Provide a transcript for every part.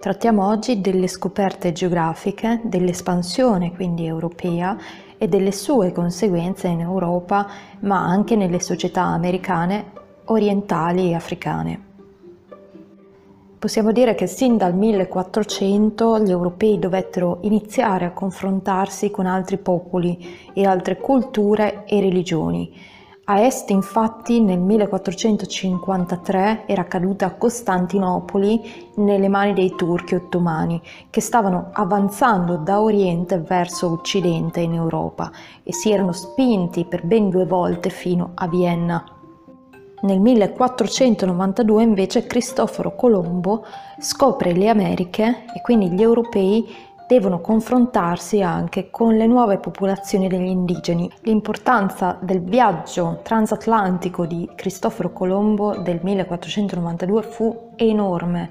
Trattiamo oggi delle scoperte geografiche, dell'espansione quindi europea e delle sue conseguenze in Europa, ma anche nelle società americane, orientali e africane. Possiamo dire che sin dal 1400 gli europei dovettero iniziare a confrontarsi con altri popoli e altre culture e religioni. A est infatti nel 1453 era caduta Costantinopoli nelle mani dei turchi ottomani che stavano avanzando da oriente verso occidente in Europa e si erano spinti per ben due volte fino a Vienna. Nel 1492 invece Cristoforo Colombo scopre le Americhe e quindi gli europei devono confrontarsi anche con le nuove popolazioni degli indigeni. L'importanza del viaggio transatlantico di Cristoforo Colombo del 1492 fu enorme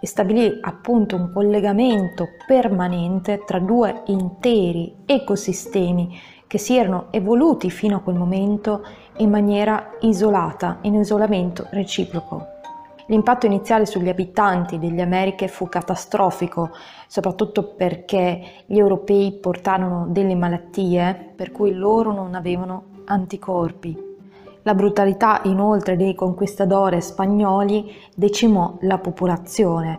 e stabilì appunto un collegamento permanente tra due interi ecosistemi che si erano evoluti fino a quel momento in maniera isolata, in isolamento reciproco. L'impatto iniziale sugli abitanti delle Americhe fu catastrofico, soprattutto perché gli europei portarono delle malattie per cui loro non avevano anticorpi. La brutalità inoltre dei conquistadores spagnoli decimò la popolazione,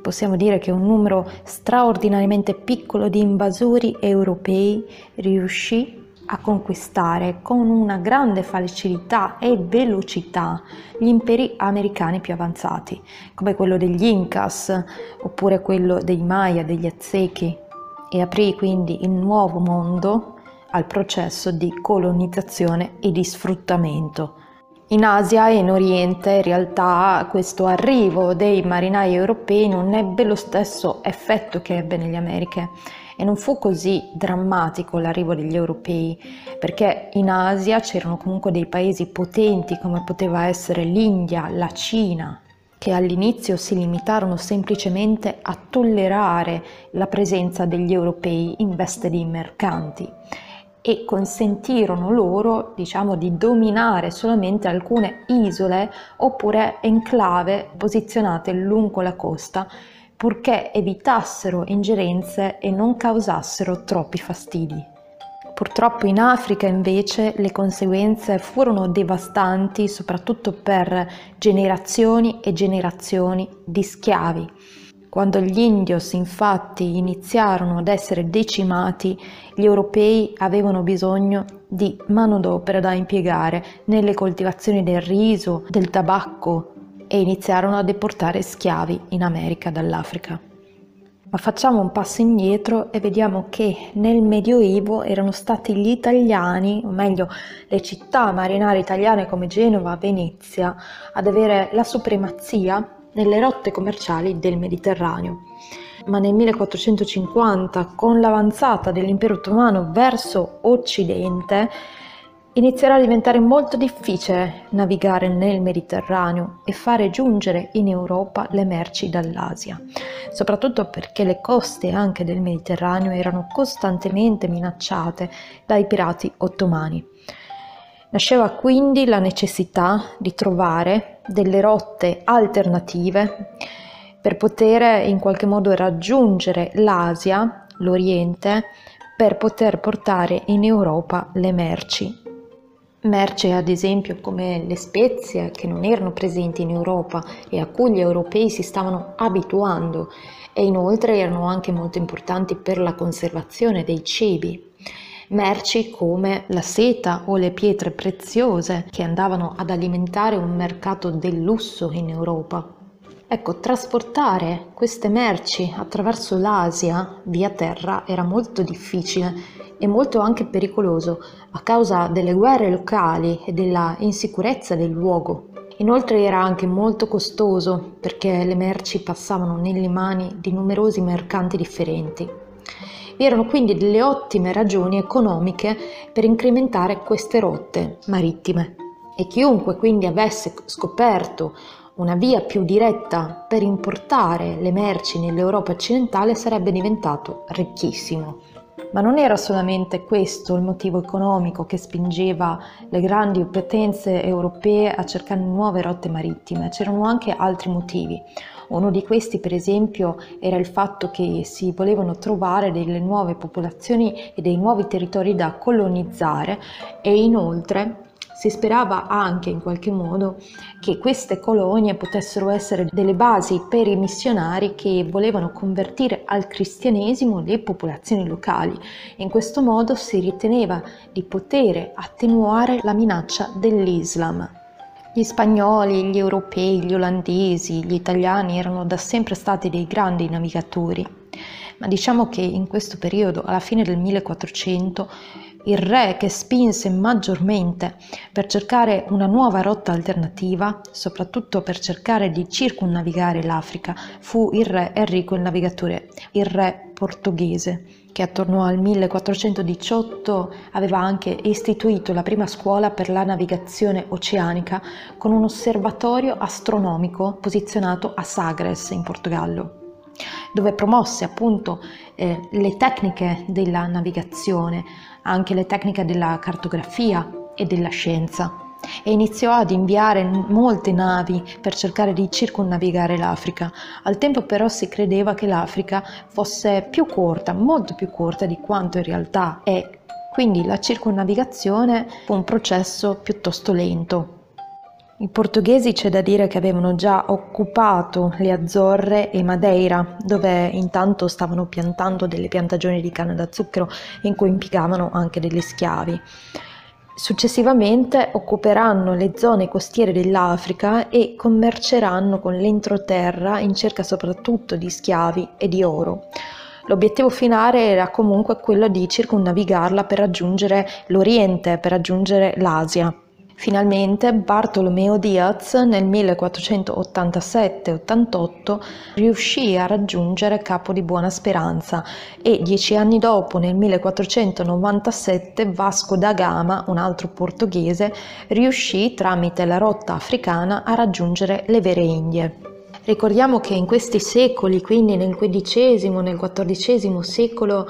possiamo dire che un numero straordinariamente piccolo di invasori europei riuscì a conquistare con una grande facilità e velocità gli imperi americani più avanzati, come quello degli Incas oppure quello dei Maya, degli Aztechi, e aprì quindi il nuovo mondo al processo di colonizzazione e di sfruttamento. In Asia e in Oriente in realtà questo arrivo dei marinai europei non ebbe lo stesso effetto che ebbe nelle Americhe e non fu così drammatico l'arrivo degli europei perché in Asia c'erano comunque dei paesi potenti come poteva essere l'India, la Cina, che all'inizio si limitarono semplicemente a tollerare la presenza degli europei in veste di mercanti e consentirono loro, diciamo, di dominare solamente alcune isole oppure enclave posizionate lungo la costa, purché evitassero ingerenze e non causassero troppi fastidi. Purtroppo in Africa invece le conseguenze furono devastanti soprattutto per generazioni e generazioni di schiavi quando gli indios infatti iniziarono ad essere decimati, gli europei avevano bisogno di manodopera da impiegare nelle coltivazioni del riso, del tabacco e iniziarono a deportare schiavi in America dall'Africa. Ma facciamo un passo indietro e vediamo che nel Medioevo erano stati gli italiani, o meglio le città marinare italiane come Genova, Venezia, ad avere la supremazia nelle rotte commerciali del Mediterraneo. Ma nel 1450, con l'avanzata dell'impero ottomano verso occidente, inizierà a diventare molto difficile navigare nel Mediterraneo e fare giungere in Europa le merci dall'Asia, soprattutto perché le coste anche del Mediterraneo erano costantemente minacciate dai pirati ottomani. Nasceva quindi la necessità di trovare delle rotte alternative per poter in qualche modo raggiungere l'Asia, l'Oriente, per poter portare in Europa le merci. Merci ad esempio come le spezie che non erano presenti in Europa e a cui gli europei si stavano abituando e inoltre erano anche molto importanti per la conservazione dei cibi merci come la seta o le pietre preziose che andavano ad alimentare un mercato del lusso in Europa. Ecco, trasportare queste merci attraverso l'Asia via terra era molto difficile e molto anche pericoloso a causa delle guerre locali e della insicurezza del luogo. Inoltre era anche molto costoso perché le merci passavano nelle mani di numerosi mercanti differenti. Vi erano quindi delle ottime ragioni economiche per incrementare queste rotte marittime e chiunque quindi avesse scoperto una via più diretta per importare le merci nell'Europa occidentale sarebbe diventato ricchissimo. Ma non era solamente questo il motivo economico che spingeva le grandi potenze europee a cercare nuove rotte marittime, c'erano anche altri motivi Uno di questi, per esempio, era il fatto che si volevano trovare delle nuove popolazioni e dei nuovi territori da colonizzare e inoltre si sperava anche in qualche modo che queste colonie potessero essere delle basi per i missionari che volevano convertire al cristianesimo le popolazioni locali. In questo modo si riteneva di poter attenuare la minaccia dell'Islam. Gli spagnoli, gli europei, gli olandesi, gli italiani erano da sempre stati dei grandi navigatori, ma diciamo che in questo periodo, alla fine del 1400, il re che spinse maggiormente per cercare una nuova rotta alternativa, soprattutto per cercare di circumnavigare l'Africa, fu il re Enrico il Navigatore, il re portoghese, che attorno al 1418 aveva anche istituito la prima scuola per la navigazione oceanica con un osservatorio astronomico posizionato a Sagres in Portogallo dove promosse appunto eh, le tecniche della navigazione, anche le tecniche della cartografia e della scienza e iniziò ad inviare molte navi per cercare di circonnavigare l'Africa. Al tempo però si credeva che l'Africa fosse più corta, molto più corta di quanto in realtà è. Quindi la circonnavigazione fu un processo piuttosto lento. I portoghesi c'è da dire che avevano già occupato le Azzorre e Madeira, dove intanto stavano piantando delle piantagioni di canna da zucchero in cui impiegavano anche degli schiavi. Successivamente occuperanno le zone costiere dell'Africa e commerceranno con l'entroterra in cerca soprattutto di schiavi e di oro. L'obiettivo finale era comunque quello di circumnavigarla per raggiungere l'Oriente, per raggiungere l'Asia. Finalmente Bartolomeo Diaz nel 1487-88 riuscì a raggiungere Capo di Buona Speranza e dieci anni dopo, nel 1497, Vasco da Gama, un altro portoghese, riuscì tramite la rotta africana a raggiungere le vere Indie. Ricordiamo che in questi secoli, quindi nel XV, nel XIV secolo,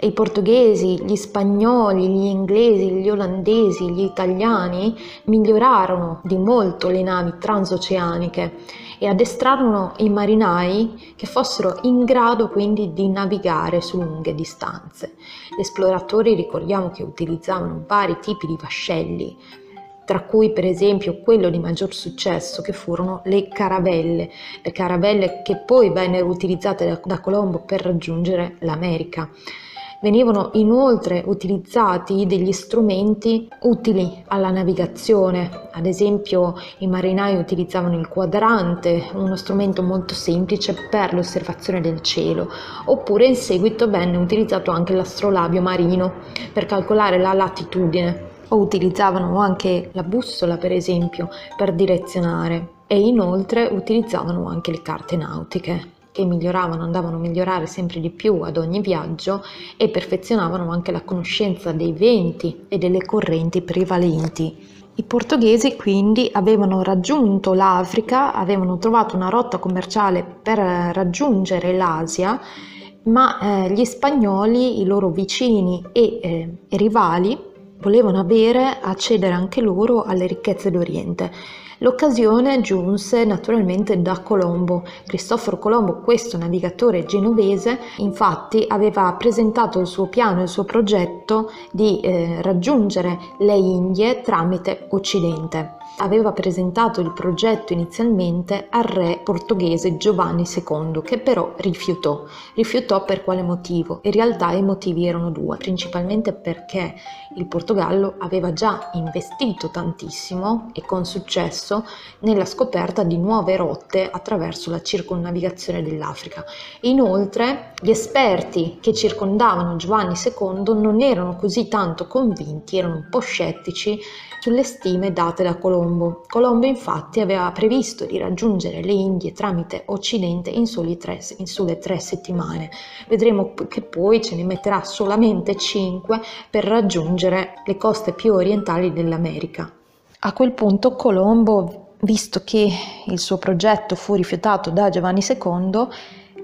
i portoghesi, gli spagnoli, gli inglesi, gli olandesi, gli italiani migliorarono di molto le navi transoceaniche e addestrarono i marinai che fossero in grado quindi di navigare su lunghe distanze. Gli esploratori ricordiamo che utilizzavano vari tipi di vascelli, tra cui per esempio quello di maggior successo che furono le caravelle, le caravelle che poi vennero utilizzate da, da Colombo per raggiungere l'America. Venivano inoltre utilizzati degli strumenti utili alla navigazione, ad esempio i marinai utilizzavano il quadrante, uno strumento molto semplice per l'osservazione del cielo, oppure in seguito venne utilizzato anche l'astrolabio marino per calcolare la latitudine. O utilizzavano anche la bussola per esempio per direzionare. E inoltre utilizzavano anche le carte nautiche che miglioravano, andavano a migliorare sempre di più ad ogni viaggio e perfezionavano anche la conoscenza dei venti e delle correnti prevalenti. I portoghesi quindi avevano raggiunto l'Africa, avevano trovato una rotta commerciale per raggiungere l'Asia, ma eh, gli spagnoli, i loro vicini e eh, rivali, volevano avere, accedere anche loro alle ricchezze d'Oriente. L'occasione giunse naturalmente da Colombo. Cristoforo Colombo, questo navigatore genovese, infatti aveva presentato il suo piano, il suo progetto di eh, raggiungere le Indie tramite Occidente aveva presentato il progetto inizialmente al re portoghese Giovanni II, che però rifiutò. Rifiutò per quale motivo? In realtà i motivi erano due, principalmente perché il Portogallo aveva già investito tantissimo e con successo nella scoperta di nuove rotte attraverso la circonnavigazione dell'Africa. Inoltre, gli esperti che circondavano Giovanni II non erano così tanto convinti, erano un po' scettici sulle stime date da Colombo. Colombo infatti aveva previsto di raggiungere le Indie tramite Occidente in, tre, in sole tre settimane. Vedremo che poi ce ne metterà solamente cinque per raggiungere le coste più orientali dell'America. A quel punto Colombo, visto che il suo progetto fu rifiutato da Giovanni II,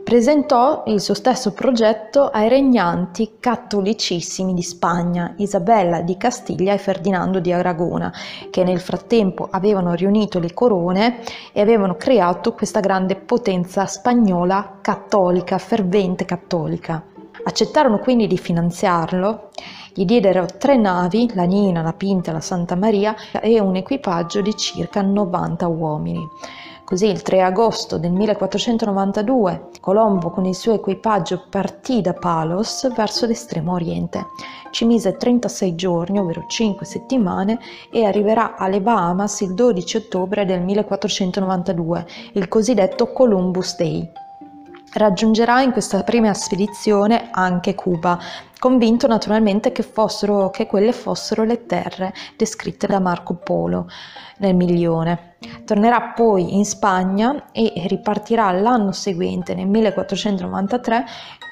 presentò il suo stesso progetto ai regnanti cattolicissimi di Spagna, Isabella di Castiglia e Ferdinando di Aragona, che nel frattempo avevano riunito le corone e avevano creato questa grande potenza spagnola cattolica, fervente cattolica. Accettarono quindi di finanziarlo, gli diedero tre navi, la Nina, la Pinta e la Santa Maria, e un equipaggio di circa 90 uomini. Così il 3 agosto del 1492 Colombo con il suo equipaggio partì da Palos verso l'estremo oriente. Ci mise 36 giorni, ovvero 5 settimane, e arriverà alle Bahamas il 12 ottobre del 1492, il cosiddetto Columbus Day. Raggiungerà in questa prima spedizione anche Cuba, convinto naturalmente che, fossero, che quelle fossero le terre descritte da Marco Polo nel milione. Tornerà poi in Spagna e ripartirà l'anno seguente, nel 1493,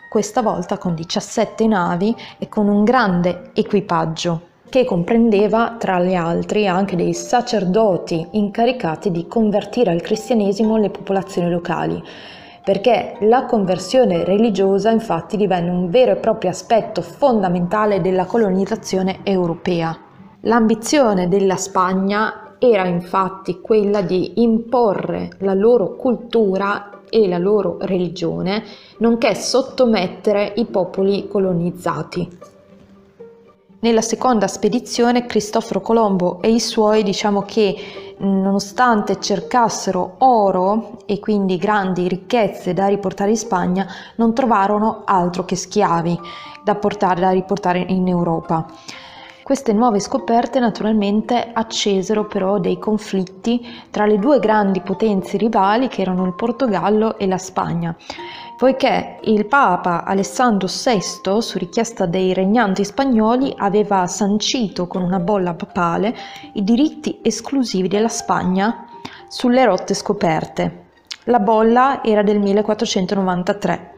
questa volta con 17 navi e con un grande equipaggio che comprendeva tra gli altri anche dei sacerdoti incaricati di convertire al cristianesimo le popolazioni locali perché la conversione religiosa infatti divenne un vero e proprio aspetto fondamentale della colonizzazione europea. L'ambizione della Spagna era infatti quella di imporre la loro cultura e la loro religione, nonché sottomettere i popoli colonizzati. Nella seconda spedizione Cristoforo Colombo e i suoi diciamo che nonostante cercassero oro e quindi grandi ricchezze da riportare in Spagna, non trovarono altro che schiavi da portare, da riportare in Europa. Queste nuove scoperte naturalmente accesero però dei conflitti tra le due grandi potenze rivali che erano il Portogallo e la Spagna poiché il Papa Alessandro VI, su richiesta dei regnanti spagnoli, aveva sancito con una bolla papale i diritti esclusivi della Spagna sulle rotte scoperte. La bolla era del 1493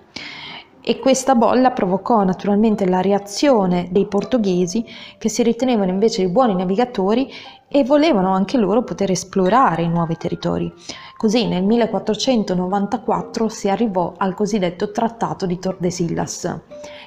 e questa bolla provocò naturalmente la reazione dei portoghesi che si ritenevano invece dei buoni navigatori e volevano anche loro poter esplorare i nuovi territori. Così nel 1494 si arrivò al cosiddetto Trattato di Tordesillas,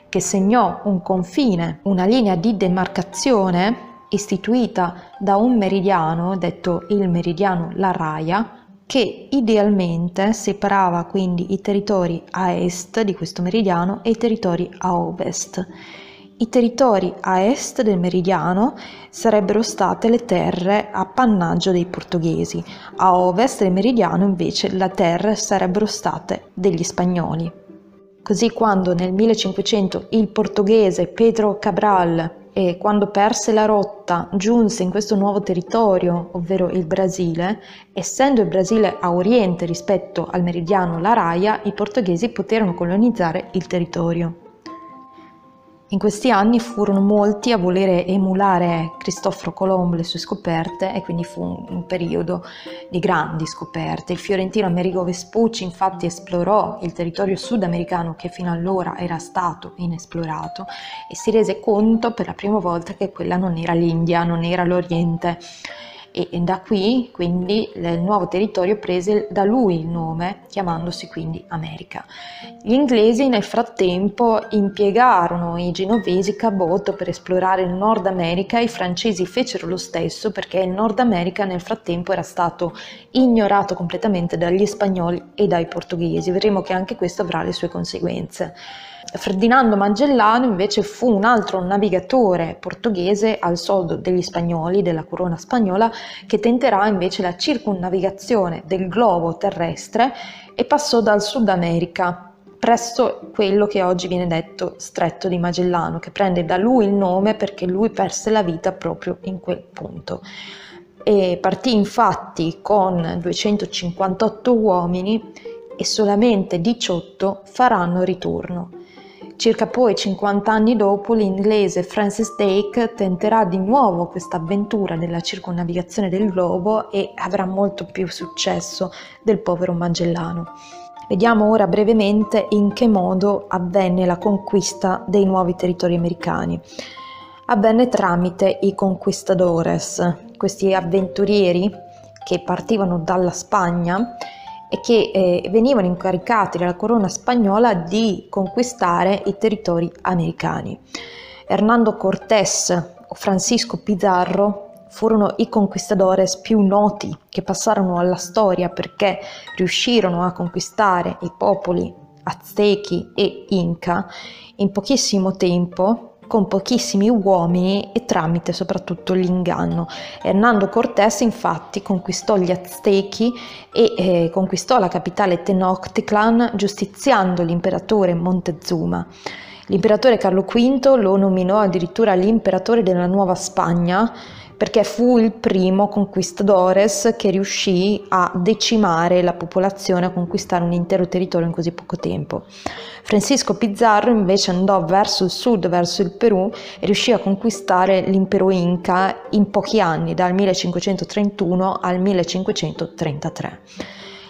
che segnò un confine, una linea di demarcazione istituita da un meridiano, detto il meridiano La Raia, che idealmente separava quindi i territori a est di questo meridiano e i territori a ovest. I territori a est del meridiano sarebbero state le terre appannaggio dei portoghesi, a ovest del meridiano invece le terre sarebbero state degli spagnoli. Così quando nel 1500 il portoghese Pedro Cabral e quando perse la rotta giunse in questo nuovo territorio, ovvero il Brasile, essendo il Brasile a oriente rispetto al meridiano Laraia, i portoghesi poterono colonizzare il territorio. In questi anni furono molti a volere emulare Cristoforo Colombo le sue scoperte e quindi fu un, un periodo di grandi scoperte. Il fiorentino Amerigo Vespucci infatti esplorò il territorio sudamericano che fino allora era stato inesplorato e si rese conto per la prima volta che quella non era l'India, non era l'Oriente e da qui quindi il nuovo territorio prese da lui il nome chiamandosi quindi America. Gli inglesi nel frattempo impiegarono i genovesi Cabotto per esplorare il Nord America, i francesi fecero lo stesso perché il Nord America nel frattempo era stato ignorato completamente dagli spagnoli e dai portoghesi. Vedremo che anche questo avrà le sue conseguenze. Ferdinando Magellano invece fu un altro navigatore portoghese al soldo degli spagnoli, della corona spagnola, che tenterà invece la circunnavigazione del globo terrestre e passò dal Sud America presso quello che oggi viene detto Stretto di Magellano, che prende da lui il nome perché lui perse la vita proprio in quel punto. E partì infatti con 258 uomini e solamente 18 faranno ritorno. Circa poi 50 anni dopo l'inglese Francis Drake tenterà di nuovo questa avventura della circonnavigazione del globo e avrà molto più successo del povero Magellano. Vediamo ora brevemente in che modo avvenne la conquista dei nuovi territori americani. Avvenne tramite i conquistadores, questi avventurieri che partivano dalla Spagna e che eh, venivano incaricati dalla corona spagnola di conquistare i territori americani. Hernando Cortés o Francisco Pizarro furono i conquistadores più noti che passarono alla storia perché riuscirono a conquistare i popoli aztechi e inca in pochissimo tempo con pochissimi uomini e tramite soprattutto l'inganno. Hernando Cortés infatti conquistò gli Aztechi e eh, conquistò la capitale Tenochtitlan giustiziando l'imperatore Montezuma. L'imperatore Carlo V lo nominò addirittura l'imperatore della Nuova Spagna perché fu il primo conquistadores che riuscì a decimare la popolazione, a conquistare un intero territorio in così poco tempo. Francisco Pizarro invece andò verso il sud, verso il Perù e riuscì a conquistare l'impero Inca in pochi anni, dal 1531 al 1533.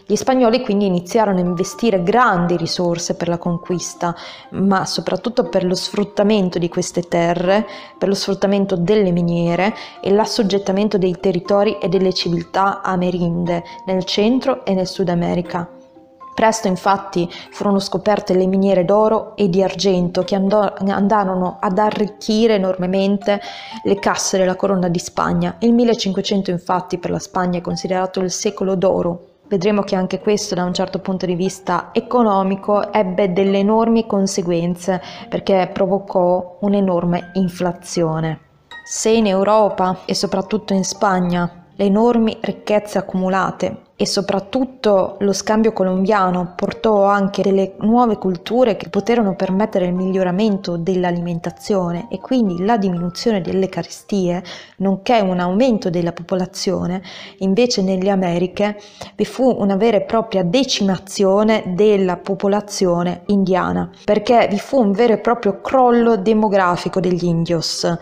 Gli spagnoli quindi iniziarono a investire grandi risorse per la conquista, ma soprattutto per lo sfruttamento di queste terre, per lo sfruttamento delle miniere e l'assoggettamento dei territori e delle civiltà amerindi nel centro e nel Sud America. Presto infatti furono scoperte le miniere d'oro e di argento che andò, andarono ad arricchire enormemente le casse della corona di Spagna. Il 1500 infatti per la Spagna è considerato il secolo d'oro Vedremo che anche questo da un certo punto di vista economico ebbe delle enormi conseguenze perché provocò un'enorme inflazione. Se in Europa e soprattutto in Spagna le enormi ricchezze accumulate e soprattutto lo scambio colombiano portò anche delle nuove culture che poterono permettere il miglioramento dell'alimentazione e quindi la diminuzione delle carestie, nonché un aumento della popolazione, invece nelle Americhe vi fu una vera e propria decimazione della popolazione indiana, perché vi fu un vero e proprio crollo demografico degli indios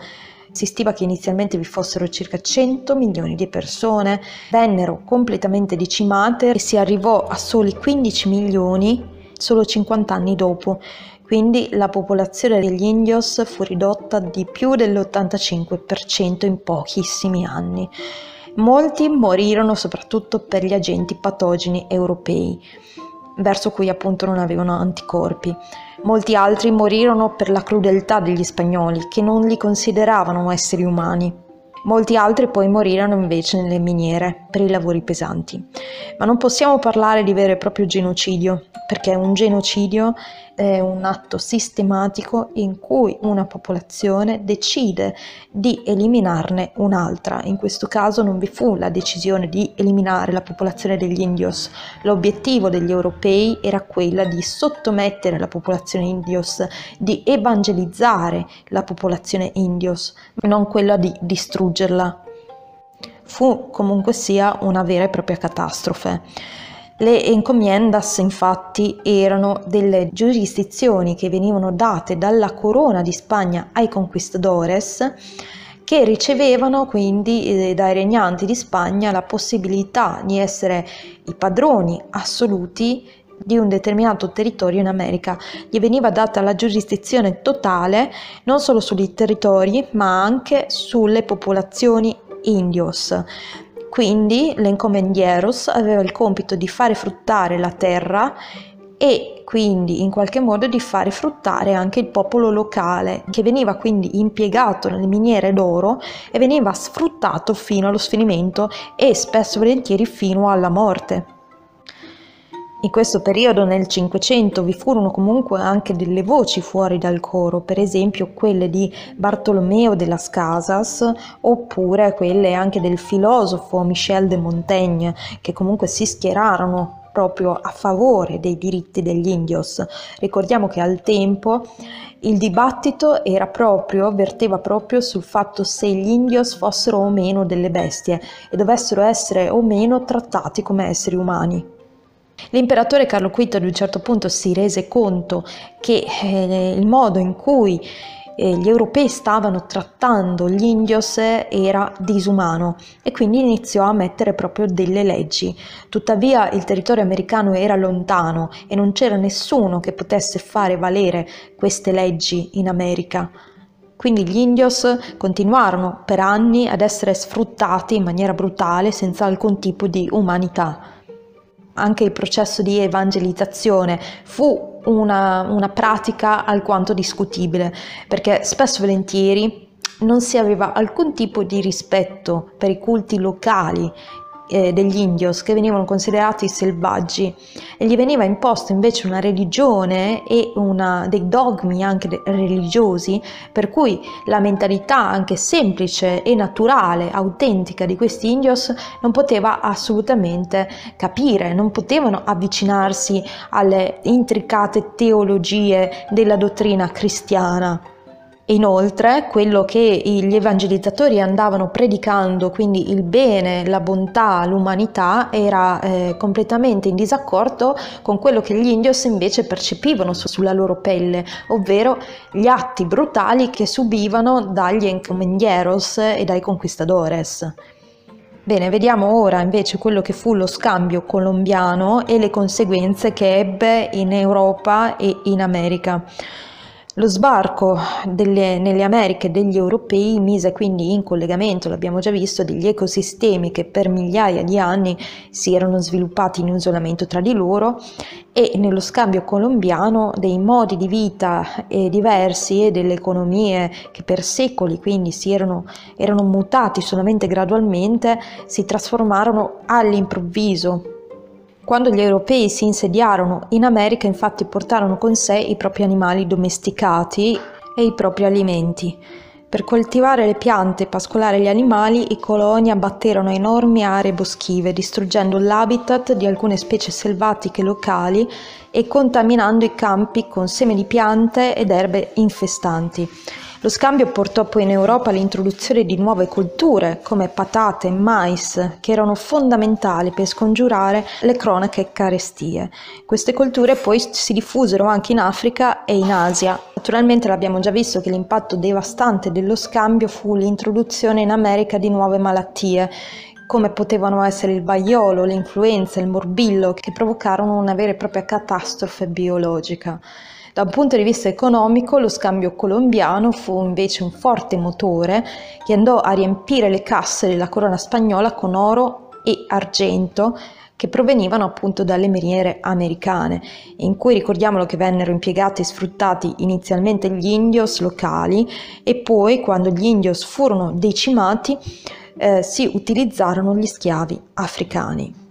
si stima che inizialmente vi fossero circa 100 milioni di persone, vennero completamente decimate e si arrivò a soli 15 milioni solo 50 anni dopo. Quindi la popolazione degli indios fu ridotta di più dell'85% in pochissimi anni. Molti morirono soprattutto per gli agenti patogeni europei, verso cui appunto non avevano anticorpi. Molti altri morirono per la crudeltà degli spagnoli, che non li consideravano esseri umani. Molti altri poi morirono invece nelle miniere per i lavori pesanti. Ma non possiamo parlare di vero e proprio genocidio, perché un genocidio è un atto sistematico in cui una popolazione decide di eliminarne un'altra. In questo caso non vi fu la decisione di eliminare la popolazione degli indios. L'obiettivo degli europei era quella di sottomettere la popolazione indios, di evangelizzare la popolazione indios, non quella di distruggerla. Fu comunque sia una vera e propria catastrofe. Le encomiendas infatti erano delle giurisdizioni che venivano date dalla corona di Spagna ai conquistadores che ricevevano quindi eh, dai regnanti di Spagna la possibilità di essere i padroni assoluti di un determinato territorio in America. Gli veniva data la giurisdizione totale non solo sui territori ma anche sulle popolazioni indios. Quindi l'encomendieros aveva il compito di fare fruttare la terra e quindi in qualche modo di fare fruttare anche il popolo locale che veniva quindi impiegato nelle miniere d'oro e veniva sfruttato fino allo sfinimento e spesso volentieri fino alla morte. In questo periodo, nel Cinquecento, vi furono comunque anche delle voci fuori dal coro, per esempio quelle di Bartolomeo de las Casas oppure quelle anche del filosofo Michel de Montaigne, che comunque si schierarono proprio a favore dei diritti degli indios. Ricordiamo che al tempo il dibattito era proprio, verteva proprio sul fatto se gli indios fossero o meno delle bestie e dovessero essere o meno trattati come esseri umani. L'imperatore Carlo V ad un certo punto si rese conto che eh, il modo in cui eh, gli europei stavano trattando gli indios era disumano e quindi iniziò a mettere proprio delle leggi. Tuttavia il territorio americano era lontano e non c'era nessuno che potesse fare valere queste leggi in America. Quindi gli indios continuarono per anni ad essere sfruttati in maniera brutale senza alcun tipo di umanità. Anche il processo di evangelizzazione fu una, una pratica alquanto discutibile, perché spesso e volentieri non si aveva alcun tipo di rispetto per i culti locali eh, degli indios che venivano considerati selvaggi e gli veniva imposta invece una religione e una, dei dogmi anche religiosi per cui la mentalità anche semplice e naturale, autentica di questi indios non poteva assolutamente capire, non potevano avvicinarsi alle intricate teologie della dottrina cristiana. Inoltre, quello che gli evangelizzatori andavano predicando, quindi il bene, la bontà, l'umanità, era eh, completamente in disaccordo con quello che gli indios invece percepivano su- sulla loro pelle, ovvero gli atti brutali che subivano dagli encomendieros e dai conquistadores. Bene, vediamo ora invece quello che fu lo scambio colombiano e le conseguenze che ebbe in Europa e in America. Lo sbarco delle, nelle Americhe degli europei mise quindi in collegamento, l'abbiamo già visto, degli ecosistemi che per migliaia di anni si erano sviluppati in isolamento tra di loro e nello scambio colombiano dei modi di vita eh, diversi e delle economie che per secoli quindi si erano, erano mutati solamente gradualmente si trasformarono all'improvviso quando gli europei si insediarono in America infatti portarono con sé i propri animali domesticati e i propri alimenti. Per coltivare le piante e pascolare gli animali, i coloni abbatterono enormi aree boschive, distruggendo l'habitat di alcune specie selvatiche locali e contaminando i campi con seme di piante ed erbe infestanti. Lo scambio portò poi in Europa all'introduzione di nuove colture come patate e mais, che erano fondamentali per scongiurare le cronache carestie. Queste colture poi si diffusero anche in Africa e in Asia. Naturalmente l'abbiamo già visto che l'impatto devastante dello scambio fu l'introduzione in America di nuove malattie come potevano essere il vaiolo, l'influenza, il morbillo, che provocarono una vera e propria catastrofe biologica. Da un punto di vista economico lo scambio colombiano fu invece un forte motore che andò a riempire le casse della corona spagnola con oro e argento che provenivano appunto dalle miniere americane, in cui ricordiamolo che vennero impiegati e sfruttati inizialmente gli indios locali e poi quando gli indios furono decimati eh, si utilizzarono gli schiavi africani.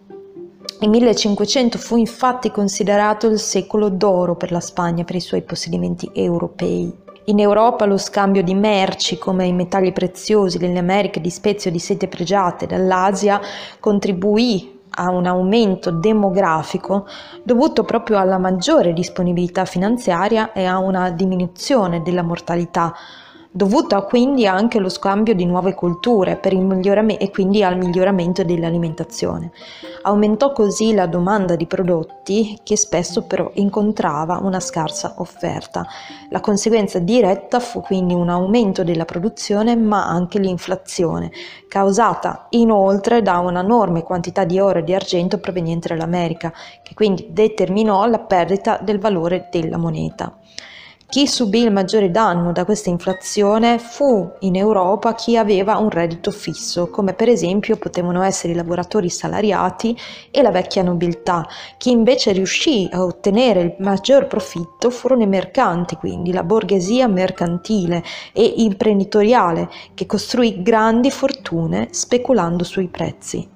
Il 1500 fu infatti considerato il secolo d'oro per la Spagna per i suoi possedimenti europei. In Europa lo scambio di merci come i metalli preziosi delle Americhe di spezie o di sete pregiate dall'Asia contribuì a un aumento demografico dovuto proprio alla maggiore disponibilità finanziaria e a una diminuzione della mortalità dovuta quindi anche allo scambio di nuove culture e quindi al miglioramento dell'alimentazione. Aumentò così la domanda di prodotti che spesso però incontrava una scarsa offerta. La conseguenza diretta fu quindi un aumento della produzione ma anche l'inflazione, causata inoltre da un'enorme quantità di oro e di argento proveniente dall'America, che quindi determinò la perdita del valore della moneta. Chi subì il maggiore danno da questa inflazione fu in Europa chi aveva un reddito fisso, come per esempio potevano essere i lavoratori salariati e la vecchia nobiltà. Chi invece riuscì a ottenere il maggior profitto furono i mercanti, quindi la borghesia mercantile e imprenditoriale, che costruì grandi fortune speculando sui prezzi.